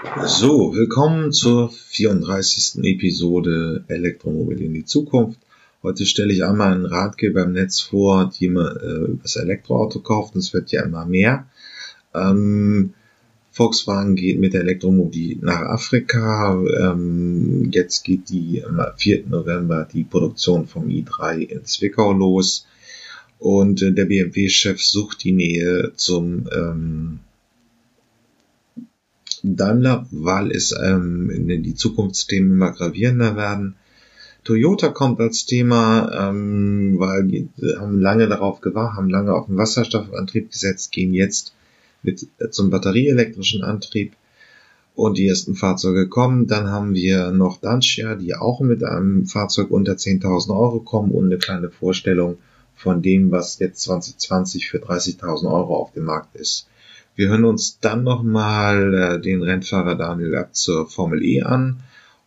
So, willkommen zur 34. Episode Elektromobil in die Zukunft. Heute stelle ich einmal einen Ratgeber im Netz vor, die man äh, das Elektroauto kauft. Und es wird ja immer mehr. Ähm, Volkswagen geht mit der Elektromobil nach Afrika. Ähm, jetzt geht die am 4. November die Produktion vom i3 in Zwickau los. Und äh, der BMW-Chef sucht die Nähe zum ähm, Daimler, weil es ähm, die Zukunftsthemen immer gravierender werden. Toyota kommt als Thema, ähm, weil die haben lange darauf gewartet, haben lange auf den Wasserstoffantrieb gesetzt, gehen jetzt mit äh, zum batterieelektrischen Antrieb und die ersten Fahrzeuge kommen. Dann haben wir noch Dacia, die auch mit einem Fahrzeug unter 10.000 Euro kommen und eine kleine Vorstellung von dem, was jetzt 2020 für 30.000 Euro auf dem Markt ist. Wir hören uns dann nochmal äh, den Rennfahrer Daniel Ab zur Formel E an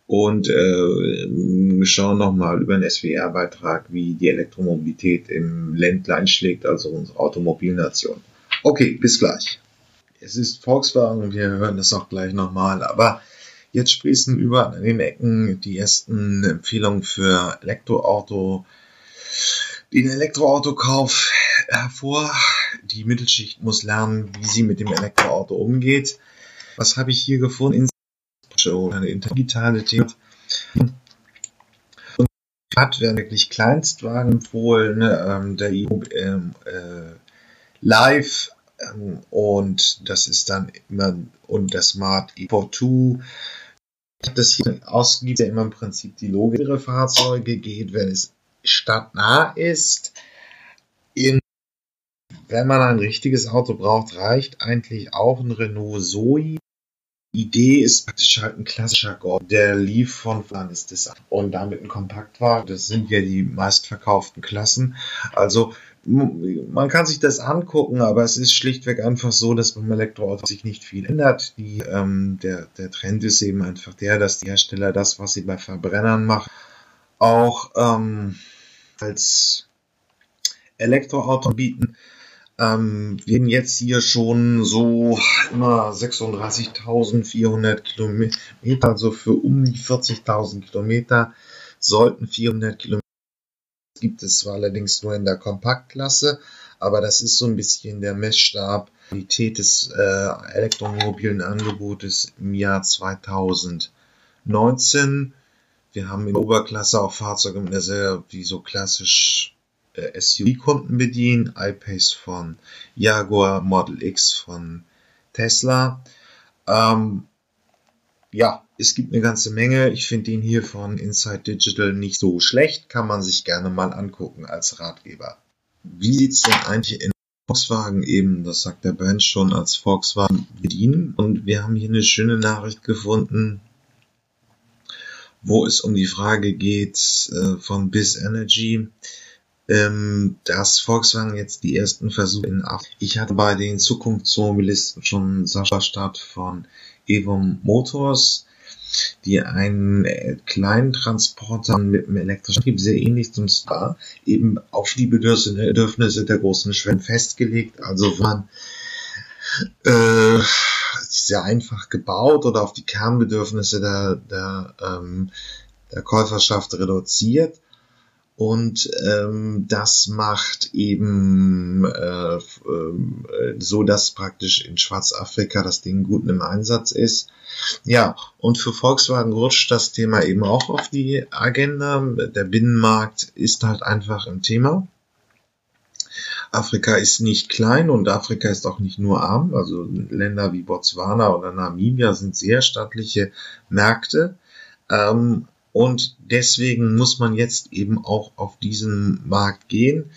und äh, schauen nochmal über den SWR-Beitrag, wie die Elektromobilität im Ländlein schlägt, also unsere Automobilnation. Okay, bis gleich. Es ist Volkswagen und wir hören das auch gleich nochmal, aber jetzt sprießen überall an den Ecken die ersten Empfehlungen für Elektroauto, den Elektroautokauf hervor. Die Mittelschicht muss lernen, wie sie mit dem Elektroauto umgeht. Was habe ich hier gefunden? Eine digitale Thema. Und hat werden wirklich Kleinstwagen empfohlen, ne? ähm, der ähm, äh, Live ähm, und das ist dann immer und der Smart Evo2. Das hier ausgibt ja immer im Prinzip die Logik ihrer Fahrzeuge geht, wenn es stadtnah ist. Wenn man ein richtiges Auto braucht, reicht eigentlich auch ein Renault Zoe. Idee ist praktisch halt ein klassischer Gord. Der lief von Flanders und damit ein Kompaktwagen. Das sind ja die meistverkauften Klassen. Also man kann sich das angucken, aber es ist schlichtweg einfach so, dass beim Elektroauto sich nicht viel ändert. Die, ähm, der, der Trend ist eben einfach der, dass die Hersteller das, was sie bei Verbrennern machen, auch ähm, als Elektroauto bieten. Ähm, wir haben jetzt hier schon so immer 36.400 Kilometer, also für um die 40.000 Kilometer sollten 400 Kilometer. Gibt es zwar allerdings nur in der Kompaktklasse, aber das ist so ein bisschen der Messstab Qualität des äh, elektromobilen Angebotes im Jahr 2019. Wir haben in der Oberklasse auch Fahrzeuge die so klassisch SUV-Kunden bedienen, iPace von Jaguar, Model X von Tesla. Ähm, ja, es gibt eine ganze Menge. Ich finde den hier von Inside Digital nicht so schlecht. Kann man sich gerne mal angucken als Ratgeber. Wie sieht's denn eigentlich in Volkswagen eben, das sagt der Brand schon, als Volkswagen bedienen? Und wir haben hier eine schöne Nachricht gefunden, wo es um die Frage geht äh, von Biz Energy ähm, dass Volkswagen jetzt die ersten Versuche in Afrika. Ich hatte bei den Zukunftsmobilisten schon Sascha Stadt von Evo Motors, die einen äh, kleinen Transporter mit einem elektrischen Trieb sehr ähnlich zum Star eben auf die Bedürfnisse der großen Schwellen festgelegt. Also man äh, sehr einfach gebaut oder auf die Kernbedürfnisse der, der, ähm, der Käuferschaft reduziert und ähm, das macht eben äh, äh, so, dass praktisch in Schwarzafrika das Ding gut im Einsatz ist. Ja, und für Volkswagen rutscht das Thema eben auch auf die Agenda. Der Binnenmarkt ist halt einfach ein Thema. Afrika ist nicht klein und Afrika ist auch nicht nur arm. Also Länder wie Botswana oder Namibia sind sehr stattliche Märkte. Ähm, und deswegen muss man jetzt eben auch auf diesen Markt gehen.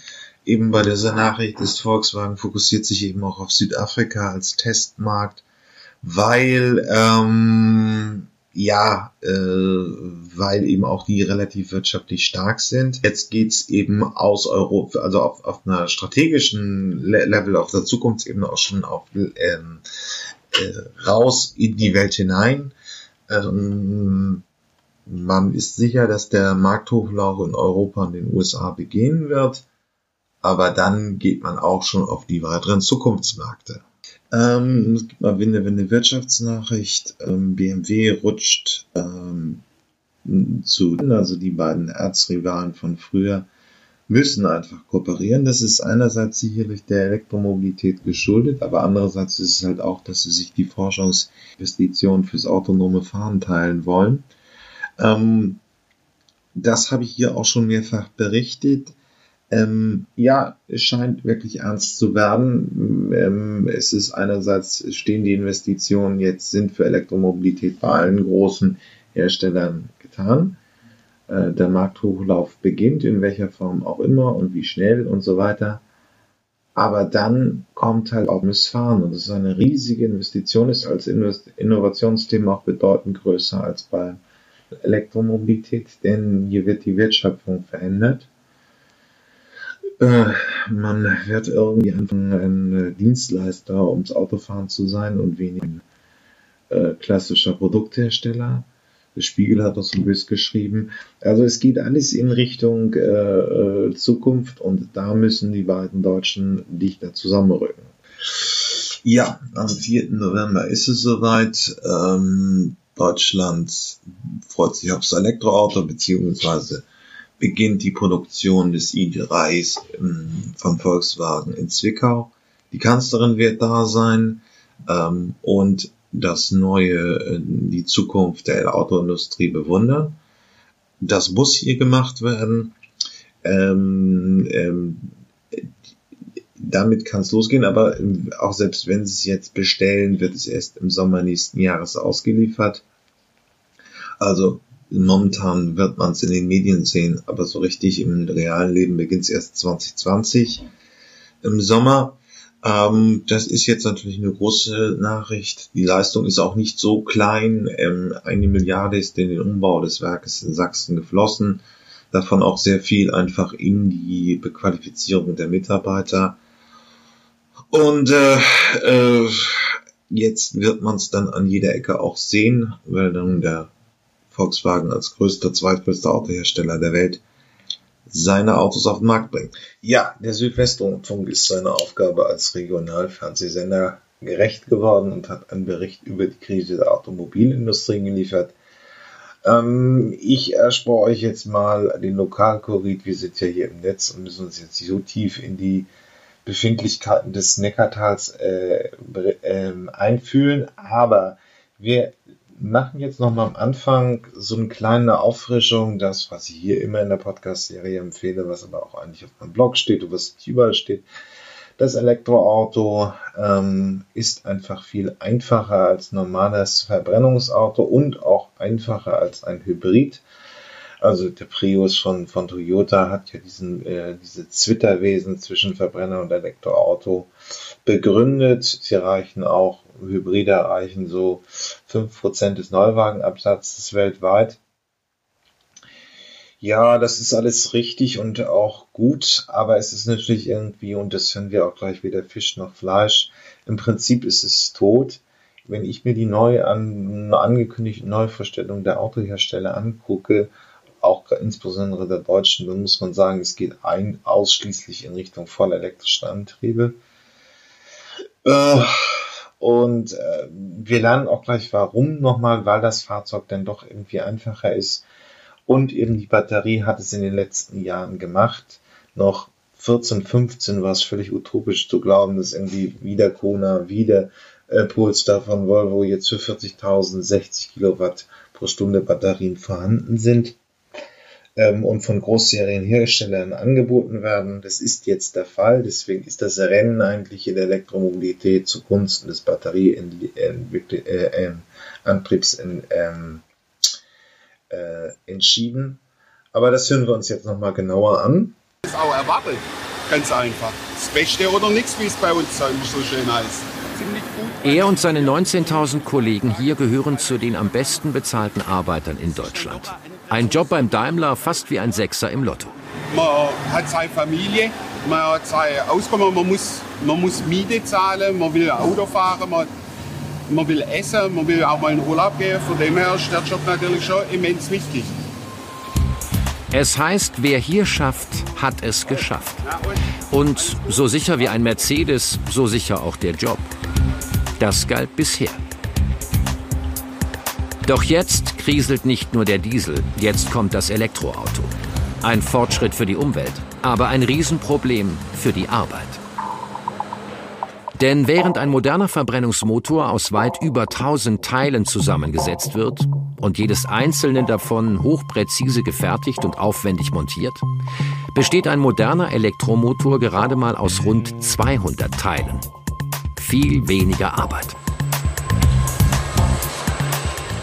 Eben bei dieser Nachricht ist Volkswagen fokussiert sich eben auch auf Südafrika als Testmarkt, weil ähm, ja, äh, weil eben auch die relativ wirtschaftlich stark sind. Jetzt geht's eben aus Europa, also auf, auf einer strategischen Level, auf der Zukunftsebene auch schon auf ähm, äh, raus in die Welt hinein. Ähm, man ist sicher, dass der Markthochlauf in Europa und den USA begehen wird, aber dann geht man auch schon auf die weiteren Zukunftsmärkte. Ähm, es gibt mal eine, eine Wirtschaftsnachricht. Ähm, BMW rutscht ähm, zu, also die beiden Erzrivalen von früher müssen einfach kooperieren. Das ist einerseits sicherlich der Elektromobilität geschuldet, aber andererseits ist es halt auch, dass sie sich die Forschungsinvestitionen fürs autonome Fahren teilen wollen. Ähm, das habe ich hier auch schon mehrfach berichtet. Ähm, ja, es scheint wirklich ernst zu werden. Ähm, es ist einerseits stehen die Investitionen jetzt sind für Elektromobilität bei allen großen Herstellern getan. Äh, der Markthochlauf beginnt, in welcher Form auch immer und wie schnell und so weiter. Aber dann kommt halt auch Missfahren und es ist eine riesige Investition, ist als Innovationsthema auch bedeutend größer als bei Elektromobilität, denn hier wird die Wertschöpfung verändert äh, man wird irgendwie anfangen, ein Dienstleister ums Autofahren zu sein und weniger ein äh, klassischer Produkthersteller. Der Spiegel hat das so bisschen geschrieben. Also es geht alles in Richtung äh, äh, Zukunft und da müssen die beiden Deutschen dichter zusammenrücken. Ja, am 4. November ist es soweit. Ähm, Deutschland freut sich aufs Elektroauto, beziehungsweise beginnt die Produktion des i3s ähm, von Volkswagen in Zwickau. Die Kanzlerin wird da sein ähm, und das neue, äh, die Zukunft der Autoindustrie bewundern. Das muss hier gemacht werden. Ähm, ähm, damit kann es losgehen, aber auch selbst wenn sie es jetzt bestellen, wird es erst im Sommer nächsten Jahres ausgeliefert. Also Momentan wird man es in den Medien sehen, aber so richtig im realen Leben beginnt es erst 2020 im Sommer. Ähm, das ist jetzt natürlich eine große Nachricht. Die Leistung ist auch nicht so klein. Ähm, eine Milliarde ist in den Umbau des Werkes in Sachsen geflossen. Davon auch sehr viel einfach in die Bequalifizierung der Mitarbeiter. Und äh, äh, jetzt wird man es dann an jeder Ecke auch sehen, weil dann der Volkswagen als größter, zweitgrößter Autohersteller der Welt seine Autos auf den Markt bringt. Ja, der Südwestrundfunk ist seiner Aufgabe als Regionalfernsehsender gerecht geworden und hat einen Bericht über die Krise der Automobilindustrie geliefert. Ähm, ich erspare euch jetzt mal den Lokalkurit. Wir sind ja hier im Netz und müssen uns jetzt so tief in die Befindlichkeiten des Neckartals äh, äh, einfühlen, aber wir machen jetzt noch mal am Anfang so eine kleine Auffrischung, das, was ich hier immer in der Podcast-Serie empfehle, was aber auch eigentlich auf meinem Blog steht und was nicht überall steht. Das Elektroauto ähm, ist einfach viel einfacher als normales Verbrennungsauto und auch einfacher als ein Hybrid. Also der Prius von, von Toyota hat ja diesen, äh, diese Zwitterwesen zwischen Verbrenner und Elektroauto begründet. Sie reichen auch, Hybride erreichen so 5% des Neuwagenabsatzes weltweit. Ja, das ist alles richtig und auch gut, aber es ist natürlich irgendwie, und das hören wir auch gleich weder Fisch noch Fleisch, im Prinzip ist es tot. Wenn ich mir die neu an, angekündigte Neuvorstellung der Autohersteller angucke, auch insbesondere der deutschen, dann muss man sagen, es geht ein, ausschließlich in Richtung voll elektrische Antriebe. Äh, und äh, wir lernen auch gleich warum nochmal, weil das Fahrzeug dann doch irgendwie einfacher ist. Und eben die Batterie hat es in den letzten Jahren gemacht. Noch 14, 15 war es völlig utopisch zu glauben, dass irgendwie wieder Kona, wieder äh, Polestar von Volvo jetzt für 40.000 60 Kilowatt pro Stunde Batterien vorhanden sind ähm, und von Großserienherstellern angeboten werden. Das ist jetzt der Fall. Deswegen ist das Rennen eigentlich in der Elektromobilität zugunsten des Batterieantriebs äh, ähm, äh, entschieden. Aber das hören wir uns jetzt nochmal genauer an. Das ist auch erwartet. Ganz einfach. Das Beste oder nichts, wie es bei uns so schön heißt. Er und seine 19.000 Kollegen hier gehören zu den am besten bezahlten Arbeitern in Deutschland. Ein Job beim Daimler fast wie ein Sechser im Lotto. Man hat seine Familie, man hat sein Auskommen, man muss, man muss Miete zahlen, man will Auto fahren, man, man will essen, man will auch mal in Urlaub gehen. Von dem her ist der Job natürlich schon immens wichtig. Es heißt, wer hier schafft, hat es geschafft. Und so sicher wie ein Mercedes, so sicher auch der Job. Das galt bisher. Doch jetzt kriselt nicht nur der Diesel, jetzt kommt das Elektroauto. Ein Fortschritt für die Umwelt, aber ein Riesenproblem für die Arbeit. Denn während ein moderner Verbrennungsmotor aus weit über 1000 Teilen zusammengesetzt wird und jedes einzelne davon hochpräzise gefertigt und aufwendig montiert, besteht ein moderner Elektromotor gerade mal aus rund 200 Teilen. Viel weniger Arbeit.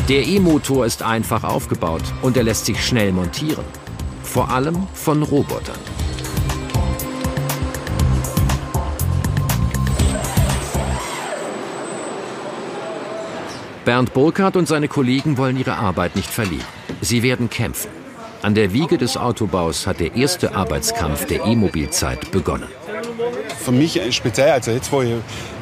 Der E-Motor ist einfach aufgebaut und er lässt sich schnell montieren. Vor allem von Robotern. Bernd Burkhardt und seine Kollegen wollen ihre Arbeit nicht verlieren. Sie werden kämpfen. An der Wiege des Autobaus hat der erste Arbeitskampf der E-Mobilzeit begonnen. Für mich speziell, also jetzt wo ich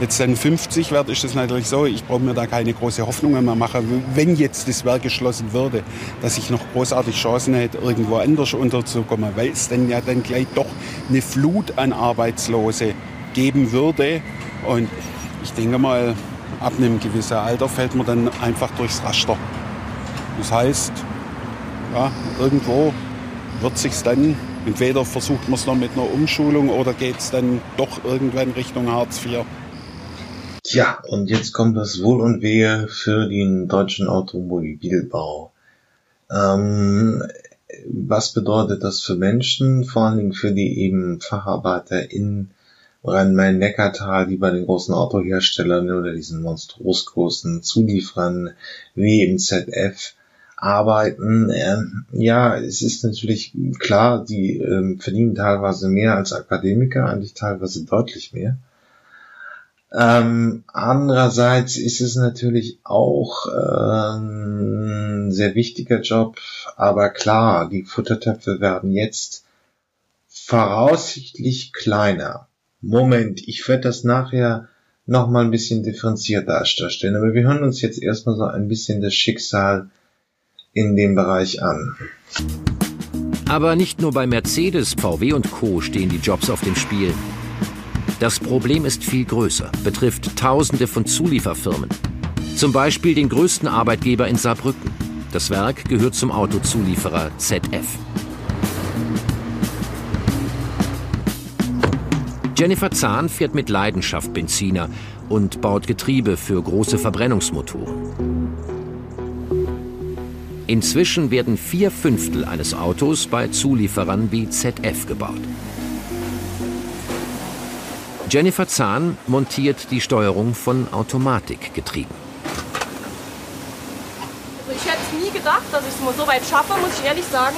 jetzt dann 50 werde, ist es natürlich so, ich brauche mir da keine große Hoffnungen mehr machen, wenn jetzt das Werk geschlossen würde, dass ich noch großartig Chancen hätte, irgendwo anders unterzukommen, weil es dann ja dann gleich doch eine Flut an Arbeitslose geben würde. Und ich denke mal, ab einem gewissen Alter fällt man dann einfach durchs Raster. Das heißt, ja, irgendwo wird sich dann, entweder versucht man es noch mit einer Umschulung oder geht es dann doch irgendwann Richtung Hartz IV. Tja, und jetzt kommt das Wohl und Wehe für den deutschen Automobilbau. Ähm, was bedeutet das für Menschen, vor allen Dingen für die eben Facharbeiter in Rhein-Main-Neckartal, die bei den großen Autoherstellern oder diesen monstros großen Zulieferern wie im ZF arbeiten. Ähm, ja, es ist natürlich klar, die ähm, verdienen teilweise mehr als Akademiker, eigentlich teilweise deutlich mehr. Ähm, andererseits ist es natürlich auch ähm, ein sehr wichtiger Job, aber klar, die Futtertöpfe werden jetzt voraussichtlich kleiner. Moment, ich werde das nachher noch mal ein bisschen differenzierter darstellen, aber wir hören uns jetzt erstmal so ein bisschen das Schicksal in dem Bereich an. Aber nicht nur bei Mercedes, VW und Co. stehen die Jobs auf dem Spiel. Das Problem ist viel größer, betrifft Tausende von Zulieferfirmen. Zum Beispiel den größten Arbeitgeber in Saarbrücken. Das Werk gehört zum Autozulieferer ZF. Jennifer Zahn fährt mit Leidenschaft Benziner und baut Getriebe für große Verbrennungsmotoren. Inzwischen werden vier Fünftel eines Autos bei Zulieferern wie ZF gebaut. Jennifer Zahn montiert die Steuerung von Automatikgetrieben. Also ich hätte nie gedacht, dass ich es so weit schaffe, muss ich ehrlich sagen.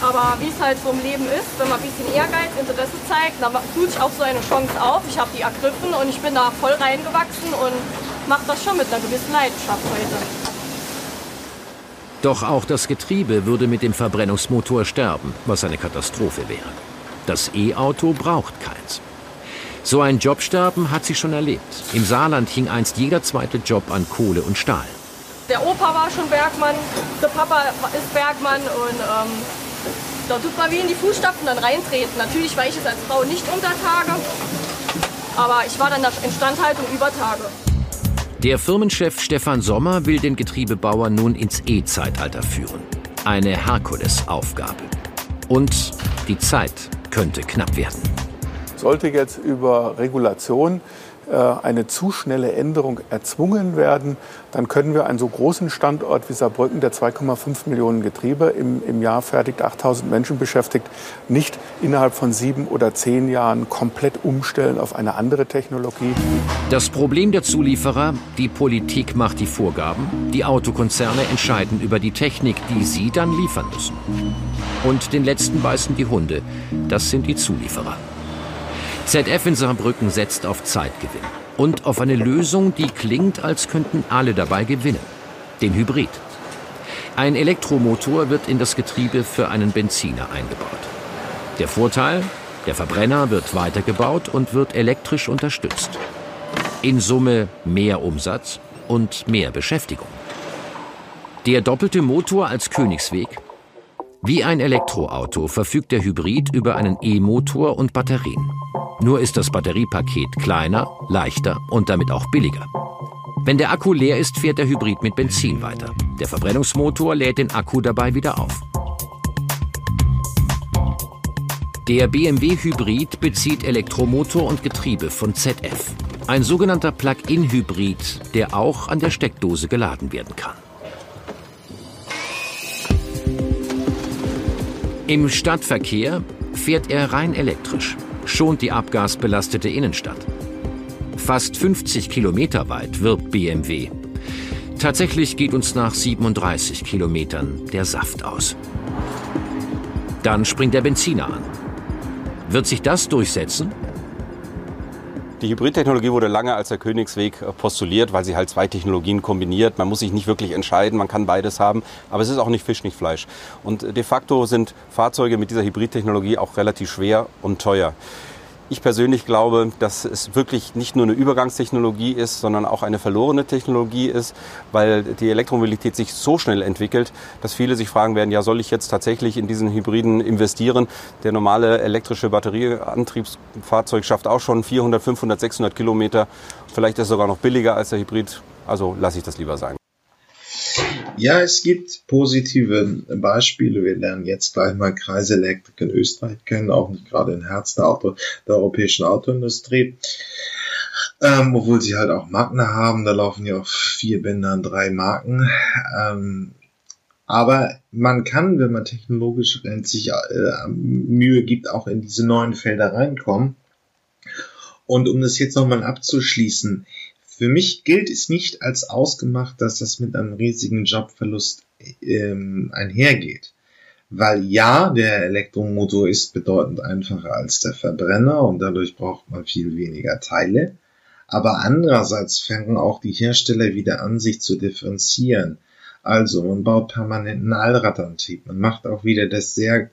Aber wie es halt so im Leben ist, wenn man ein bisschen Ehrgeiz, Interesse zeigt, dann tut sich auch so eine Chance auf. Ich habe die ergriffen und ich bin da voll reingewachsen und mache das schon mit einer gewissen Leidenschaft heute. Doch auch das Getriebe würde mit dem Verbrennungsmotor sterben, was eine Katastrophe wäre. Das E-Auto braucht keins. So ein Jobsterben hat sie schon erlebt. Im Saarland hing einst jeder zweite Job an Kohle und Stahl. Der Opa war schon Bergmann, der Papa ist Bergmann und ähm, da tut man wie in die Fußstapfen dann reintreten. Natürlich war ich es als Frau nicht unter Tage, aber ich war dann in der Instandhaltung über Tage. Der Firmenchef Stefan Sommer will den Getriebebauer nun ins E-Zeitalter führen. Eine Herkulesaufgabe. Und die Zeit könnte knapp werden. Sollte jetzt über Regulation eine zu schnelle Änderung erzwungen werden, dann können wir einen so großen Standort wie Saarbrücken, der 2,5 Millionen Getriebe im, im Jahr fertigt, 8000 Menschen beschäftigt, nicht innerhalb von sieben oder zehn Jahren komplett umstellen auf eine andere Technologie. Das Problem der Zulieferer, die Politik macht die Vorgaben, die Autokonzerne entscheiden über die Technik, die sie dann liefern müssen. Und den letzten beißen die Hunde, das sind die Zulieferer. ZF in Saarbrücken setzt auf Zeitgewinn und auf eine Lösung, die klingt, als könnten alle dabei gewinnen. Den Hybrid. Ein Elektromotor wird in das Getriebe für einen Benziner eingebaut. Der Vorteil, der Verbrenner wird weitergebaut und wird elektrisch unterstützt. In Summe mehr Umsatz und mehr Beschäftigung. Der doppelte Motor als Königsweg. Wie ein Elektroauto verfügt der Hybrid über einen E-Motor und Batterien. Nur ist das Batteriepaket kleiner, leichter und damit auch billiger. Wenn der Akku leer ist, fährt der Hybrid mit Benzin weiter. Der Verbrennungsmotor lädt den Akku dabei wieder auf. Der BMW Hybrid bezieht Elektromotor und Getriebe von ZF. Ein sogenannter Plug-in-Hybrid, der auch an der Steckdose geladen werden kann. Im Stadtverkehr fährt er rein elektrisch, schont die abgasbelastete Innenstadt. Fast 50 Kilometer weit wirbt BMW. Tatsächlich geht uns nach 37 Kilometern der Saft aus. Dann springt der Benziner an. Wird sich das durchsetzen? Die Hybridtechnologie wurde lange als der Königsweg äh, postuliert, weil sie halt zwei Technologien kombiniert. Man muss sich nicht wirklich entscheiden, man kann beides haben, aber es ist auch nicht Fisch, nicht Fleisch. Und de facto sind Fahrzeuge mit dieser Hybridtechnologie auch relativ schwer und teuer. Ich persönlich glaube, dass es wirklich nicht nur eine Übergangstechnologie ist, sondern auch eine verlorene Technologie ist, weil die Elektromobilität sich so schnell entwickelt, dass viele sich fragen werden, ja, soll ich jetzt tatsächlich in diesen Hybriden investieren? Der normale elektrische Batterieantriebsfahrzeug schafft auch schon 400, 500, 600 Kilometer. Vielleicht ist es sogar noch billiger als der Hybrid. Also lasse ich das lieber sein. Ja, es gibt positive Beispiele. Wir lernen jetzt gleich mal Kreiselektrik in Österreich kennen, auch nicht gerade im Herz der, Auto, der europäischen Autoindustrie. Ähm, obwohl sie halt auch Marken haben, da laufen ja auf vier Bändern drei Marken. Ähm, aber man kann, wenn man technologisch sich äh, Mühe gibt, auch in diese neuen Felder reinkommen. Und um das jetzt nochmal abzuschließen, für mich gilt es nicht als ausgemacht, dass das mit einem riesigen Jobverlust ähm, einhergeht. Weil ja, der Elektromotor ist bedeutend einfacher als der Verbrenner und dadurch braucht man viel weniger Teile. Aber andererseits fangen auch die Hersteller wieder an, sich zu differenzieren. Also man baut permanenten Allradantrieb. Man macht auch wieder das sehr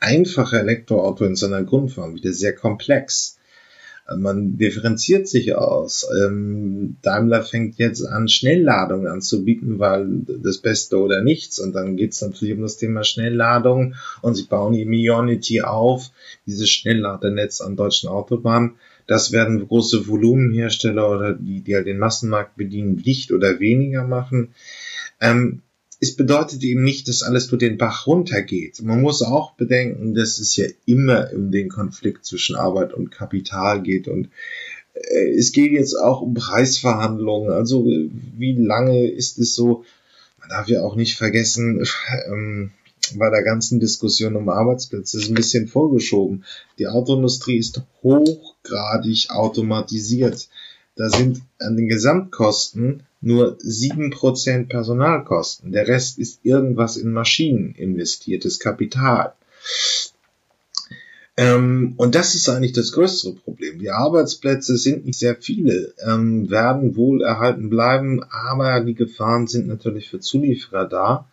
einfache Elektroauto in seiner Grundform wieder sehr komplex. Man differenziert sich aus. Ähm, Daimler fängt jetzt an, Schnellladungen anzubieten, weil das Beste oder nichts. Und dann geht es natürlich um das Thema Schnellladung und sie bauen die Ionity auf, dieses Schnellladernetz an deutschen Autobahnen. Das werden große Volumenhersteller oder die, die halt den Massenmarkt bedienen, nicht oder weniger machen. Ähm, es bedeutet eben nicht, dass alles durch den Bach runtergeht. Man muss auch bedenken, dass es ja immer um den Konflikt zwischen Arbeit und Kapital geht und äh, es geht jetzt auch um Preisverhandlungen. Also wie lange ist es so? Man darf ja auch nicht vergessen, ähm, bei der ganzen Diskussion um Arbeitsplätze ist ein bisschen vorgeschoben. Die Autoindustrie ist hochgradig automatisiert. Da sind an den Gesamtkosten nur sieben Prozent Personalkosten. Der Rest ist irgendwas in Maschinen investiertes Kapital. Ähm, und das ist eigentlich das größere Problem. Die Arbeitsplätze sind nicht sehr viele, ähm, werden wohl erhalten bleiben, aber die Gefahren sind natürlich für Zulieferer da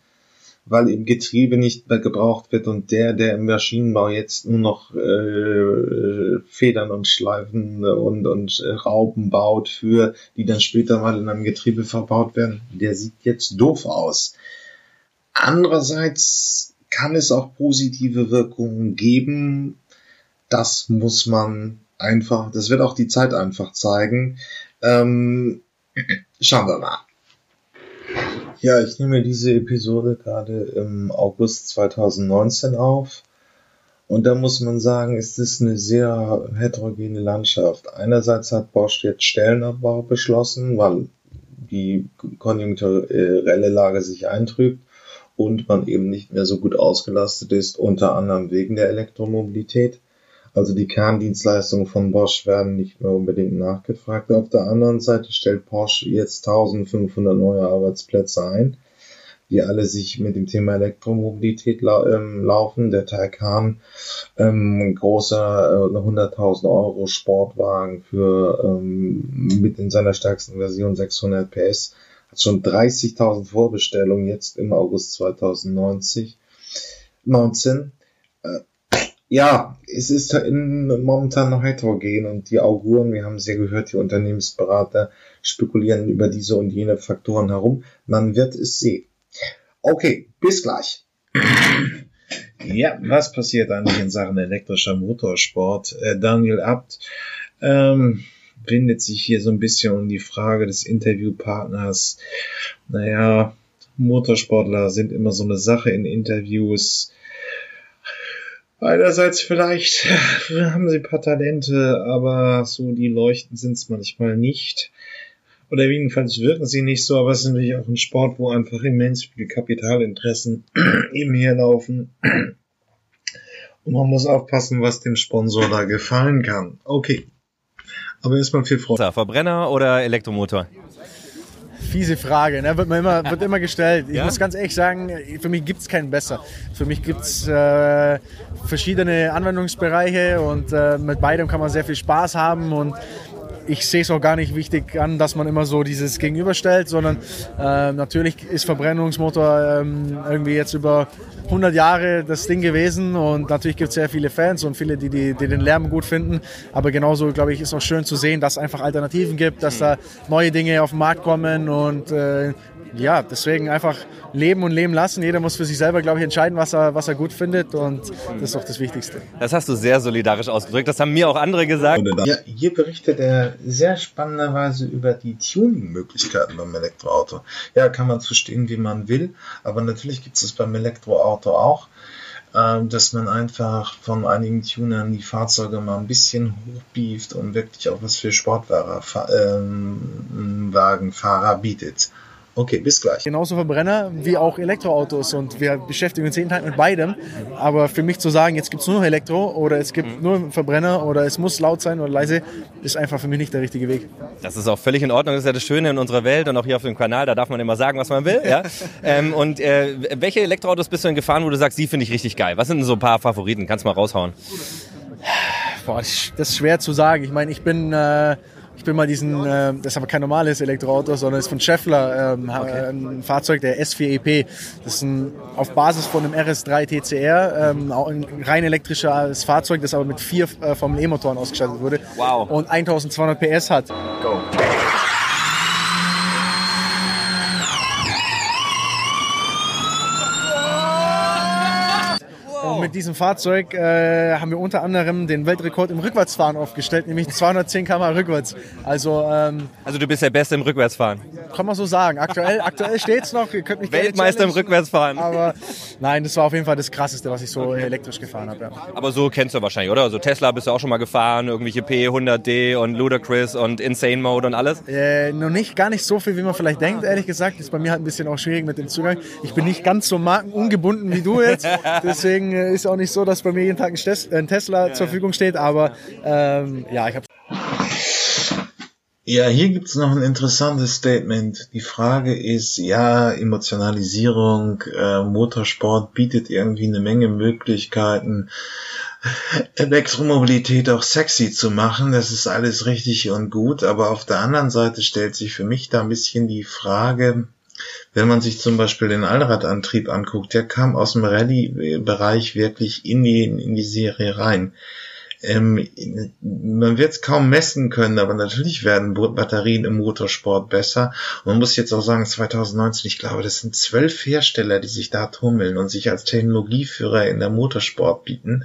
weil eben Getriebe nicht mehr gebraucht wird und der, der im Maschinenbau jetzt nur noch äh, Federn und Schleifen und, und äh, Raupen baut für, die dann später mal in einem Getriebe verbaut werden, der sieht jetzt doof aus. Andererseits kann es auch positive Wirkungen geben. Das muss man einfach, das wird auch die Zeit einfach zeigen. Ähm, schauen wir mal. Ja, ich nehme diese Episode gerade im August 2019 auf. Und da muss man sagen, ist es eine sehr heterogene Landschaft. Einerseits hat Bosch jetzt Stellenabbau beschlossen, weil die konjunkturelle Lage sich eintrübt und man eben nicht mehr so gut ausgelastet ist, unter anderem wegen der Elektromobilität. Also die Kerndienstleistungen von Bosch werden nicht mehr unbedingt nachgefragt. Auf der anderen Seite stellt Porsche jetzt 1500 neue Arbeitsplätze ein, die alle sich mit dem Thema Elektromobilität lau ähm, laufen. Der Taycan, ähm, großer äh, 100.000 Euro Sportwagen für ähm, mit in seiner stärksten Version 600 PS, hat schon 30.000 Vorbestellungen jetzt im August 2090. 19 ja, es ist momentan noch heterogen und die Auguren, wir haben ja gehört, die Unternehmensberater spekulieren über diese und jene Faktoren herum. Man wird es sehen. Okay, bis gleich. Ja, was passiert eigentlich in Sachen elektrischer Motorsport? Äh, Daniel Abt ähm, windet sich hier so ein bisschen um die Frage des Interviewpartners. Naja, Motorsportler sind immer so eine Sache in Interviews. Einerseits vielleicht haben sie ein paar Talente, aber so die leuchten sind es manchmal nicht. Oder jedenfalls wirken sie nicht so, aber es ist natürlich auch ein Sport, wo einfach immens viele Kapitalinteressen eben herlaufen. Und man muss aufpassen, was dem Sponsor da gefallen kann. Okay. Aber erstmal viel Freude. Verbrenner oder Elektromotor? Fiese Frage, ne? wird, mir immer, wird immer gestellt. Ich ja? muss ganz ehrlich sagen, für mich gibt es keinen besser. Für mich gibt es äh, verschiedene Anwendungsbereiche und äh, mit beidem kann man sehr viel Spaß haben und ich sehe es auch gar nicht wichtig an, dass man immer so dieses Gegenüberstellt, sondern äh, natürlich ist Verbrennungsmotor ähm, irgendwie jetzt über 100 Jahre das Ding gewesen und natürlich gibt es sehr viele Fans und viele, die, die, die, den Lärm gut finden. Aber genauso, glaube ich, ist auch schön zu sehen, dass es einfach Alternativen gibt, dass da neue Dinge auf den Markt kommen und äh, ja, deswegen einfach leben und leben lassen. Jeder muss für sich selber, glaube ich, entscheiden, was er, was er gut findet und das ist doch das Wichtigste. Das hast du sehr solidarisch ausgedrückt. Das haben mir auch andere gesagt. Ja, hier berichtet er sehr spannenderweise über die Tuning-Möglichkeiten beim Elektroauto. Ja, kann man zu stehen, wie man will, aber natürlich gibt es beim Elektroauto auch ähm, dass man einfach von einigen Tunern die Fahrzeuge mal ein bisschen hochbieft und wirklich auch was für Sportwagenfahrer ähm, bietet. Okay, bis gleich. Genauso Verbrenner wie auch Elektroautos und wir beschäftigen uns jeden Tag mit beidem. Aber für mich zu sagen, jetzt gibt es nur noch Elektro oder es gibt mhm. nur Verbrenner oder es muss laut sein oder leise, ist einfach für mich nicht der richtige Weg. Das ist auch völlig in Ordnung. Das ist ja das Schöne in unserer Welt und auch hier auf dem Kanal, da darf man immer sagen, was man will. Ja? ähm, und äh, welche Elektroautos bist du denn gefahren, wo du sagst, die finde ich richtig geil? Was sind denn so ein paar Favoriten? Kannst du mal raushauen? Boah, das ist schwer zu sagen. Ich meine, ich bin... Äh, ich bin mal diesen, äh, das ist aber kein normales Elektroauto, sondern ist von Scheffler, ähm, okay. ein Fahrzeug der S4EP. Das ist ein, auf Basis von einem RS3 TCR, ähm, auch ein rein elektrisches Fahrzeug, das aber mit vier äh, Formel E-Motoren ausgestattet wurde. Wow. Und 1200 PS hat. Go. Mit diesem Fahrzeug äh, haben wir unter anderem den Weltrekord im Rückwärtsfahren aufgestellt, nämlich 210 km rückwärts. Also, ähm, also du bist der Beste im Rückwärtsfahren. Kann man so sagen. Aktuell, aktuell steht es noch. Ihr könnt mich Weltmeister im Rückwärtsfahren. Aber nein, das war auf jeden Fall das Krasseste, was ich so okay. elektrisch gefahren habe. Ja. Aber so kennst du wahrscheinlich, oder? Also Tesla bist du auch schon mal gefahren, irgendwelche P100D und Ludacris und Insane Mode und alles? Äh, noch nicht, gar nicht so viel, wie man vielleicht denkt, ehrlich gesagt. Ist bei mir halt ein bisschen auch schwierig mit dem Zugang. Ich bin nicht ganz so markenungebunden wie du jetzt. Deswegen äh, ist auch nicht so, dass bei mir jeden Tag ein, Tesla zur Verfügung steht, aber ähm, ja, ich habe. Ja, hier gibt's noch ein interessantes Statement. Die Frage ist, ja, Emotionalisierung, äh, Motorsport bietet irgendwie eine Menge Möglichkeiten, Elektromobilität auch sexy zu machen. Das ist alles richtig und gut, aber auf der anderen Seite stellt sich für mich da ein bisschen die Frage, wenn man sich zum Beispiel den Allradantrieb anguckt, der kam aus dem Rallye-Bereich wirklich in die, in die Serie rein. Ähm, man wird es kaum messen können, aber natürlich werden Batterien im Motorsport besser. Und man muss jetzt auch sagen, 2019, ich glaube, das sind zwölf Hersteller, die sich da tummeln und sich als Technologieführer in der Motorsport bieten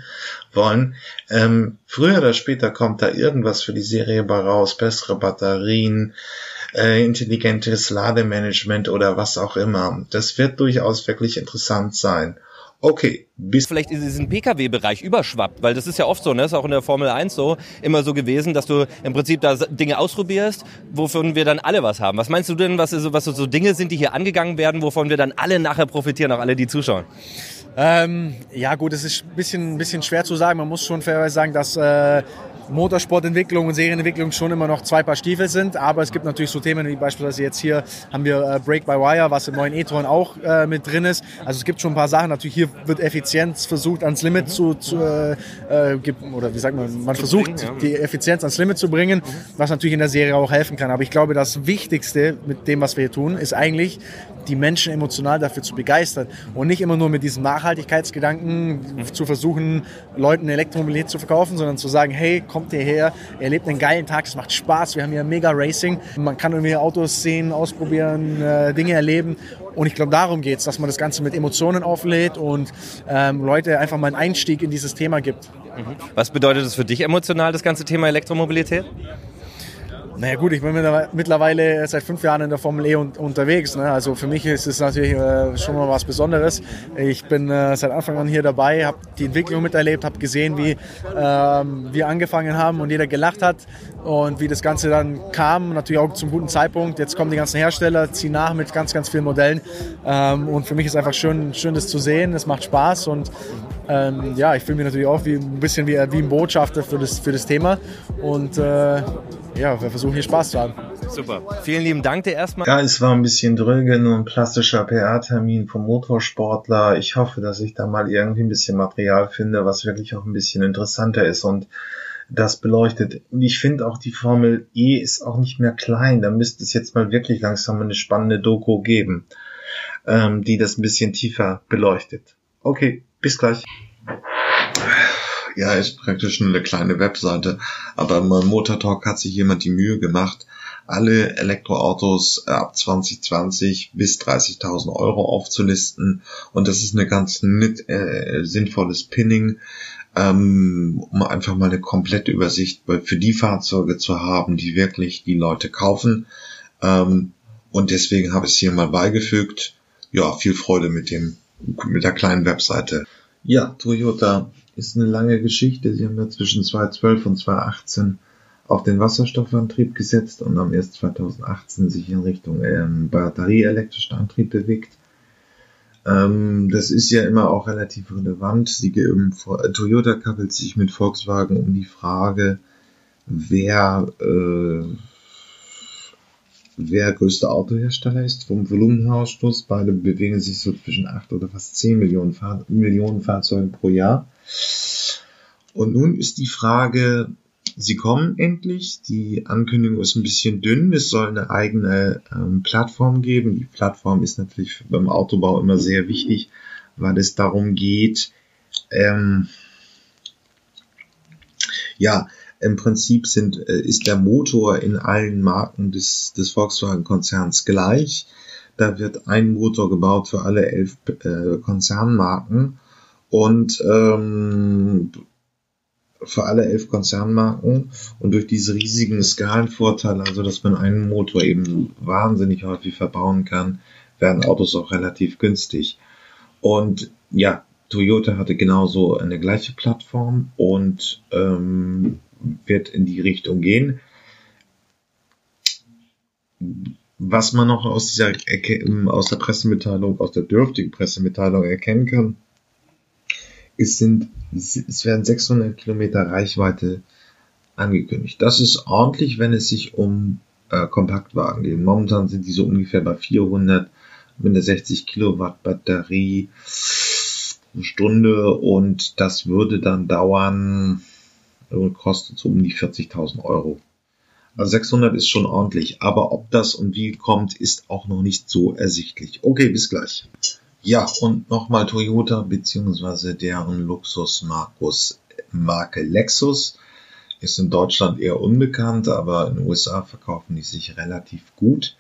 wollen. Ähm, früher oder später kommt da irgendwas für die Serie bei raus, bessere Batterien, äh, intelligentes Lademanagement oder was auch immer. Das wird durchaus wirklich interessant sein. Okay, bis vielleicht in diesen Pkw-Bereich überschwappt, weil das ist ja oft so, ne? ist auch in der Formel 1 so, immer so gewesen, dass du im Prinzip da Dinge ausprobierst, wovon wir dann alle was haben. Was meinst du denn, was so, was so Dinge sind, die hier angegangen werden, wovon wir dann alle nachher profitieren, auch alle, die zuschauen? Ähm, ja gut, es ist ein bisschen, ein bisschen schwer zu sagen. Man muss schon fairerweise sagen, dass äh, Motorsportentwicklung und Serienentwicklung schon immer noch zwei Paar Stiefel sind. Aber es gibt natürlich so Themen wie beispielsweise jetzt hier haben wir äh, Break by Wire, was im neuen e-tron auch äh, mit drin ist. Also es gibt schon ein paar Sachen. Natürlich hier wird Effizienz versucht ans Limit zu, zu äh, äh oder wie sagt man, man versucht die Effizienz ans Limit zu bringen, was natürlich in der Serie auch helfen kann. Aber ich glaube, das Wichtigste mit dem, was wir hier tun, ist eigentlich die Menschen emotional dafür zu begeistern und nicht immer nur mit diesem Nachhaltigkeitsgedanken zu versuchen, Leuten Elektromobilität zu verkaufen, sondern zu sagen, hey, kommt hierher, erlebt einen geilen Tag, es macht Spaß, wir haben hier mega Racing, man kann irgendwie Autos sehen, ausprobieren, äh, Dinge erleben Und ich glaube, darum geht es, dass man das Ganze mit Emotionen auflädt und ähm, Leute einfach mal einen Einstieg in dieses Thema gibt. Mhm. Was bedeutet das für dich emotional, das ganze Thema Elektromobilität? Naja gut, ich bin mittlerweile seit fünf Jahren in der Formel E un unterwegs. Ne? Also für mich ist es natürlich äh, schon mal was Besonderes. Ich bin äh, seit Anfang an hier dabei, habe die Entwicklung miterlebt, habe gesehen, wie ähm, wir angefangen haben und jeder gelacht hat und wie das Ganze dann kam. Natürlich auch zum guten Zeitpunkt. Jetzt kommen die ganzen Hersteller, ziehen nach mit ganz, ganz vielen Modellen. Ähm, und für mich ist einfach schön, schön das zu sehen. Es macht Spaß und ähm, ja, ich fühle mich natürlich auch wie, ein bisschen wie, wie ein Botschafter für das, für das Thema. Und äh, ja, wir versuchen hier Spaß zu haben. Super. Vielen lieben Dank dir erstmal. Ja, es war ein bisschen dröge, nur ein plastischer PR-Termin vom Motorsportler. Ich hoffe, dass ich da mal irgendwie ein bisschen Material finde, was wirklich auch ein bisschen interessanter ist und das beleuchtet. Und ich finde auch, die Formel E ist auch nicht mehr klein. Da müsste es jetzt mal wirklich langsam eine spannende Doku geben, ähm, die das ein bisschen tiefer beleuchtet. Okay, bis gleich. Ja, ist praktisch eine kleine Webseite. Aber beim Motor Talk hat sich jemand die Mühe gemacht, alle Elektroautos äh, ab 2020 bis 30.000 Euro aufzulisten. Und das ist eine ganz nett, äh, sinnvolles Pinning, ähm, um einfach mal eine komplette Übersicht für die Fahrzeuge zu haben, die wirklich die Leute kaufen. Ähm, und deswegen habe ich es hier mal beigefügt. Ja, viel Freude mit dem, mit der kleinen Webseite. Ja, Toyota ist eine lange Geschichte. Sie haben ja zwischen 2012 und 2018 auf den Wasserstoffantrieb gesetzt und haben erst 2018 sich in Richtung ähm, batterieelektrischen Antrieb bewegt. Ähm, das ist ja immer auch relativ relevant. Sie, ähm, Toyota kappelt sich mit Volkswagen um die Frage, wer äh, wer größte Autohersteller ist vom Volumenausstoß. Beide bewegen sich so zwischen 8 oder fast 10 Millionen, Fahr Millionen Fahrzeugen pro Jahr. Und nun ist die Frage, sie kommen endlich. Die Ankündigung ist ein bisschen dünn. Es soll eine eigene ähm, Plattform geben. Die Plattform ist natürlich beim Autobau immer sehr wichtig, weil es darum geht, ähm, ja, im Prinzip sind, äh, ist der Motor in allen Marken des, des Volkswagen-Konzerns gleich. Da wird ein Motor gebaut für alle elf äh, Konzernmarken und ähm, für alle elf Konzernmarken und durch diese riesigen Skalenvorteile, also dass man einen Motor eben wahnsinnig häufig verbauen kann, werden Autos auch relativ günstig. Und ja, Toyota hatte genauso eine gleiche Plattform und ähm, wird in die Richtung gehen. Was man noch aus dieser aus der Pressemitteilung, aus der dürftigen Pressemitteilung erkennen kann, es sind, es werden 600 Kilometer Reichweite angekündigt. Das ist ordentlich, wenn es sich um äh, Kompaktwagen geht. Momentan sind die so ungefähr bei 400 mit einer 60 Kilowatt Batterie Stunde und das würde dann dauern kostet so um die 40.000 Euro. Also 600 ist schon ordentlich, aber ob das und wie kommt, ist auch noch nicht so ersichtlich. Okay, bis gleich. Ja, und nochmal Toyota beziehungsweise deren Luxus-Markus Marke Lexus ist in Deutschland eher unbekannt, aber in den USA verkaufen die sich relativ gut.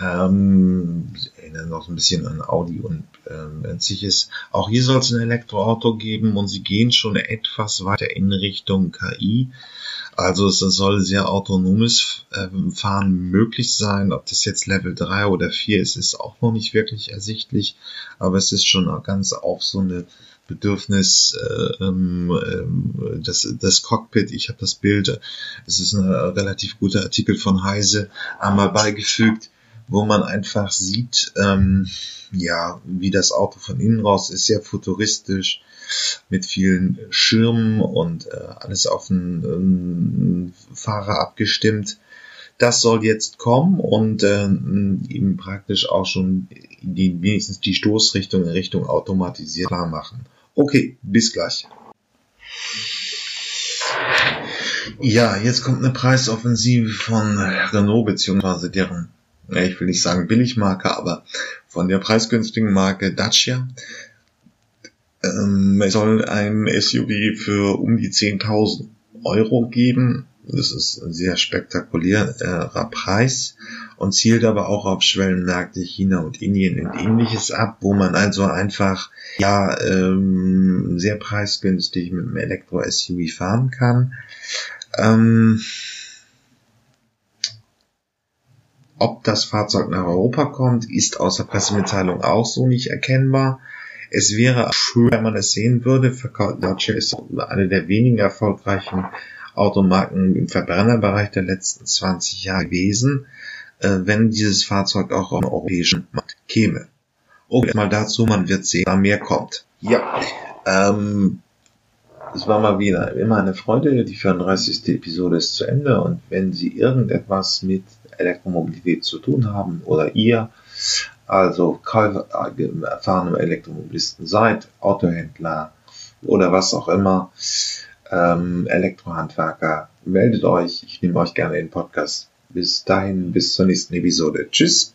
Ähm, erinnern noch ein bisschen an Audi und ähm, ist. Auch hier soll es ein Elektroauto geben und sie gehen schon etwas weiter in Richtung KI. Also es soll sehr autonomes ähm, Fahren möglich sein. Ob das jetzt Level 3 oder 4 ist, ist auch noch nicht wirklich ersichtlich. Aber es ist schon ganz auf so eine Bedürfnis, äh, ähm, ähm, das, das Cockpit, ich habe das Bild, es ist ein relativ guter Artikel von Heise einmal beigefügt wo man einfach sieht, ähm, ja, wie das Auto von innen raus ist, sehr futuristisch, mit vielen Schirmen und äh, alles auf den ähm, Fahrer abgestimmt. Das soll jetzt kommen und äh, eben praktisch auch schon die, wenigstens die Stoßrichtung in Richtung automatisiert klar machen. Okay, bis gleich. Ja, jetzt kommt eine Preisoffensive von Renault beziehungsweise deren ich will nicht sagen Billigmarke, aber von der preisgünstigen Marke Dacia. Ähm, es soll ein SUV für um die 10.000 Euro geben. Das ist ein sehr spektakulärer Preis und zielt aber auch auf Schwellenmärkte China und Indien und ähnliches ab, wo man also einfach ja ähm, sehr preisgünstig mit einem Elektro-SUV fahren kann. Ähm, ob das Fahrzeug nach Europa kommt, ist außer Pressemitteilung auch so nicht erkennbar. Es wäre schön, wenn man es sehen würde. Dacia ist eine der wenigen erfolgreichen Automarken im Verbrennerbereich der letzten 20 Jahre gewesen, äh, wenn dieses Fahrzeug auch auf den europäischen Markt käme. Okay, mal dazu, man wird sehen, da mehr kommt. Ja, ähm, es war mal wieder immer eine Freude. Die 34. Episode ist zu Ende und wenn Sie irgendetwas mit Elektromobilität zu tun haben oder ihr, also erfahrene Elektromobilisten seid, Autohändler oder was auch immer, ähm, Elektrohandwerker, meldet euch. Ich nehme euch gerne in den Podcast. Bis dahin, bis zur nächsten Episode. Tschüss.